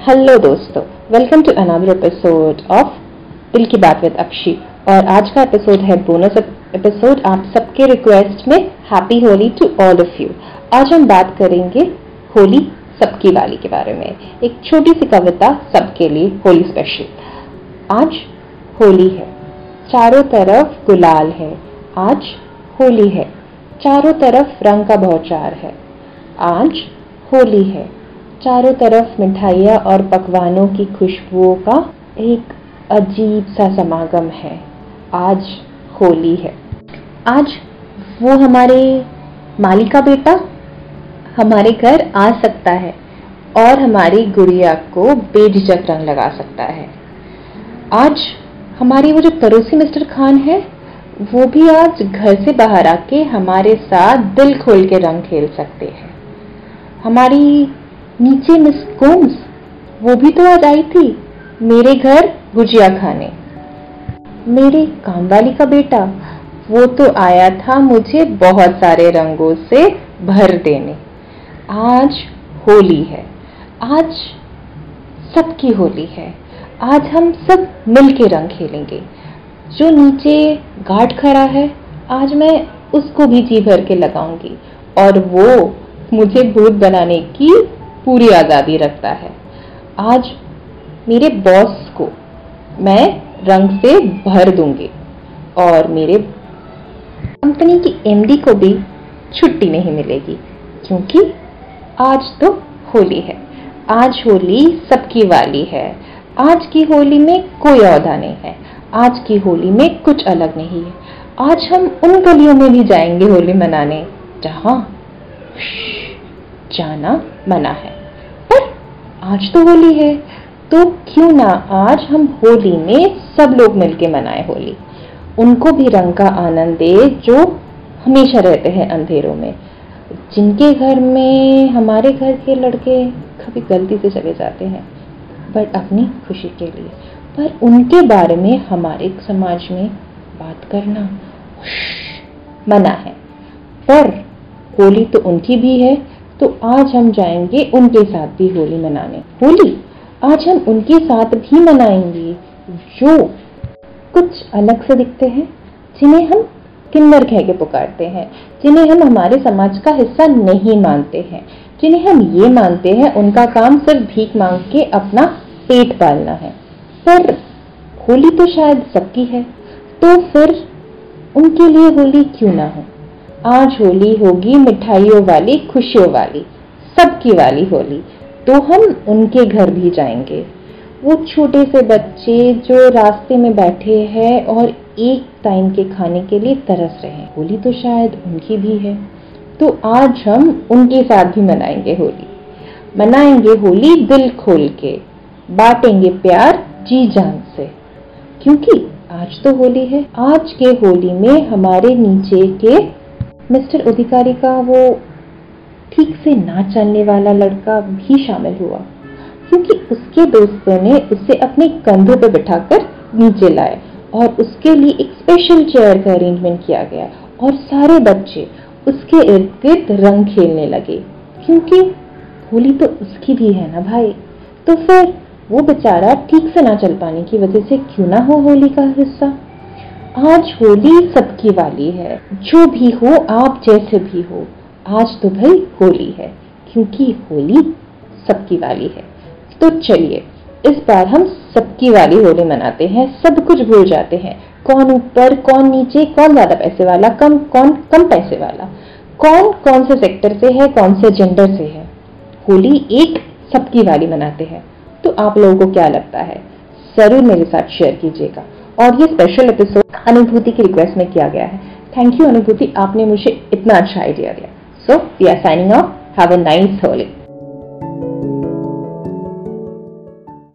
Hello दोस्तों. Welcome to another episode of Dil Ki Baat with अक्षी. और आज का एपिसोड है बोनस एपिसोड आप सबके रिक्वेस्ट में happy Holi to all of you आज हम बात करेंगे होली सबकी वाली के बारे में. एक छोटी सी कविता सबके लिए होली स्पेशल आज होली है. चारों तरफ़ गुलाल है. आज होली है. चारों तरफ़ रंग का भौचार है. आज होली है. चारों तरफ़ मिठाइयाँ और पकवानों की खुशबुओं का एक अजीब सा समागम है। आज होली है। आज वो हमारे माली का बेटा, हमारे घर आ सकता है और हमारी गुड़िया को बेझिझक रंग लगा सकता है। आज हमारी वो जो पड़ोसी मिस्टर खान है, वो भी आज घर से बाहर आके हमारे साथ दिल खोल के रंग खेल सकते हैं। हमारी नीचे मिस गोम्स, वो भी तो आज आई थी, मेरे घर गुजिया खाने। मेरे काम वाली का बेटा, वो तो आया था मुझे बहुत सारे रंगों से भर देने। आज होली है, आज सबकी होली है, आज हम सब मिल के रंग खेलेंगे। जो नीचे गार्ड खड़ा है, आज मैं उसको भी जी भर के लगाऊँगी, और वो मुझे भूत बनाने की पूरी आज़ादी रखता है। आज मेरे बॉस को मैं रंग से भर दूँगी और मेरे कंपनी की एमडी को भी छुट्टी नहीं मिलेगी, क्योंकि आज तो होली है। आज होली सबकी वाली है। आज की होली में कोई औदा नहीं है। आज की होली में कुछ अलग नहीं है। आज हम उन गलियों में भी जाएँगे होली मनाने, जहाँ जाना मना है। पर आज तो होली है तो क्यों ना आज हम होली में सब लोग मिलके मनाएँ होली। उनको भी रंग का आनंद दे जो हमेशा रहते हैं अंधेरों में। जिनके घर में, हमारे घर के लड़के कभी गलती से चले जाते हैं, बट अपनी खुशी के लिए। पर उनके बारे में हमारे समाज में बात करना मना है। पर होली तो उनकी भी है तो आज हम जाएँगे उनके साथ भी होली मनाने। होली, आज हम उनके साथ भी मनाएँगे। जो कुछ अलग से दिखते हैं, जिन्हें हम किन्नर कह के पुकारते हैं, जिन्हें हम हमारे समाज का हिस्सा नहीं मानते हैं, जिन्हें हम ये मानते हैं, उनका काम सिर्फ़ भीख मांग के अपना पेट पालना है। पर होली तो शायद सबकी है तो फिर उनके लिए होली क्यों ना हो? आज होली होगी, मिठाइयों वाली, खुशियों वाली, सबकी वाली होली। तो हम उनके घर भी जाएँगे। वो छोटे से बच्चे जो रास्ते में बैठे हैं और एक टाइम के खाने के लिए तरस रहे हैं। होली तो शायद उनकी भी है। तो आज हम उनके साथ भी मनाएँगे होली। मनाएँगे होली दिल खोल के। बांटेंगे प्यार जी जान से। क्योंकि आज तो होली है। आज के होली में हमारे नीचे के मिस्टर अधिकारी का वो ठीक से ना चलने वाला लड़का भी शामिल हुआ, क्योंकि उसके दोस्तों ने उसे अपने कंधों पर बिठाकर नीचे लाए और उसके लिए एक स्पेशल चेयर का अरेंजमेंट किया गया और सारे बच्चे उसके इर्द गिर्द रंग खेलने लगे, क्योंकि होली तो उसकी भी है ना भाई। तो फिर वो बेचारा ठीक से ना चल पाने की वजह से क्यों ना हो होली का हिस्सा? आज होली सबकी वाली है। जो भी हो, आप जैसे भी हो, आज तो भाई होली है, क्योंकि होली सबकी वाली है। तो चलिए, इस बार हम सबकी वाली होली मनाते हैं, सब कुछ भूल जाते हैं। कौन ऊपर, कौन नीचे, कौन ज़्यादा पैसे वाला, कम, कौन कम पैसे वाला। कौन कौन से सेक्टर से है, कौन से जेंडर से है। होली एक सबकी वाली मनाते हैं। तो आप लोगों को क्या लगता है? ज़रूर मेरे साथ शेयर कीजिएगा। और ये स्पेशल एपिसोड अनुभूति की रिक्वेस्ट में किया गया है। थैंक यू अनुभूति आपने मुझे इतना अच्छा आइडिया दिया। So we are signing off have a nice Holi